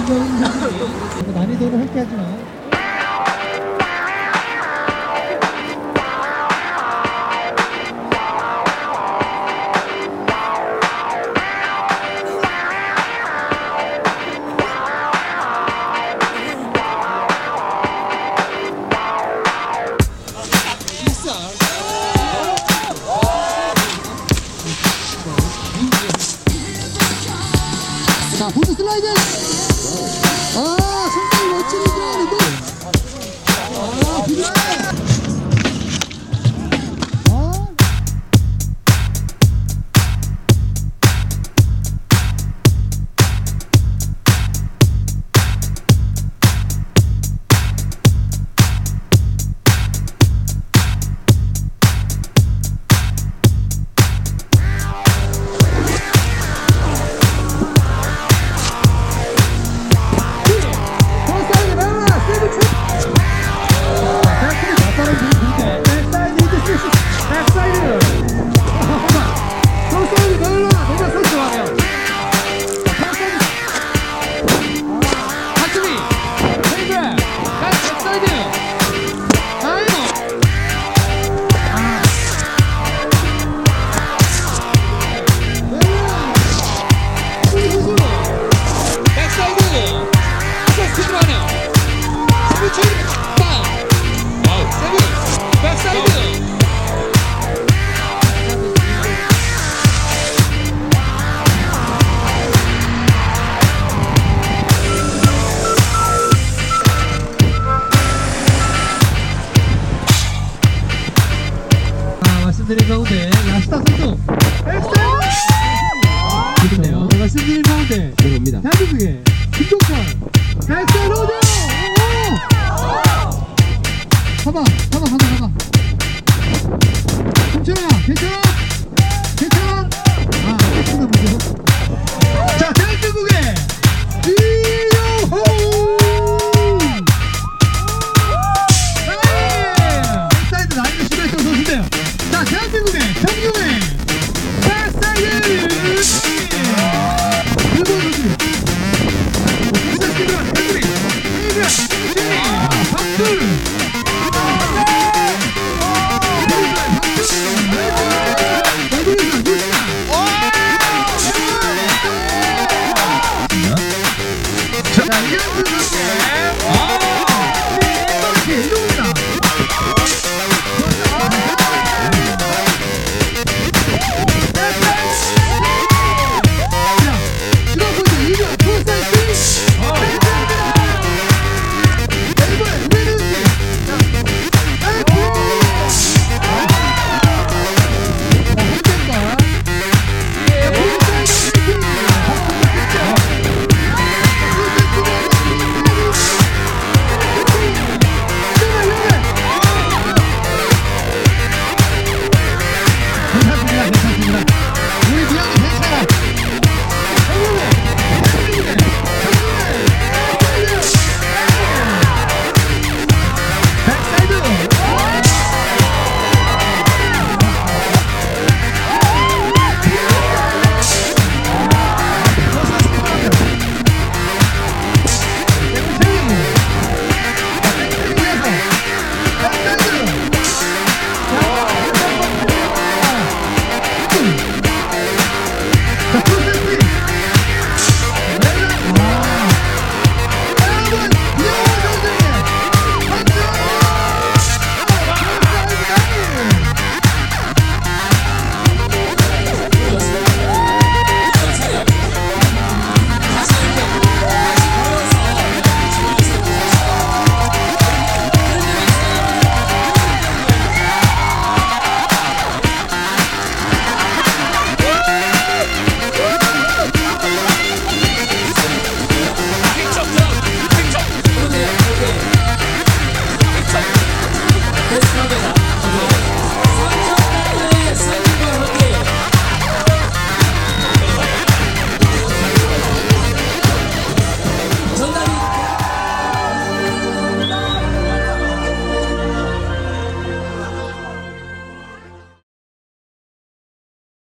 뭐 난이도를 획기하지 마. 자, 보드 슬라이드! 어? 가운데 라스타 선수 그리고제가운데 들어옵니다 대한민국의 김종철 백선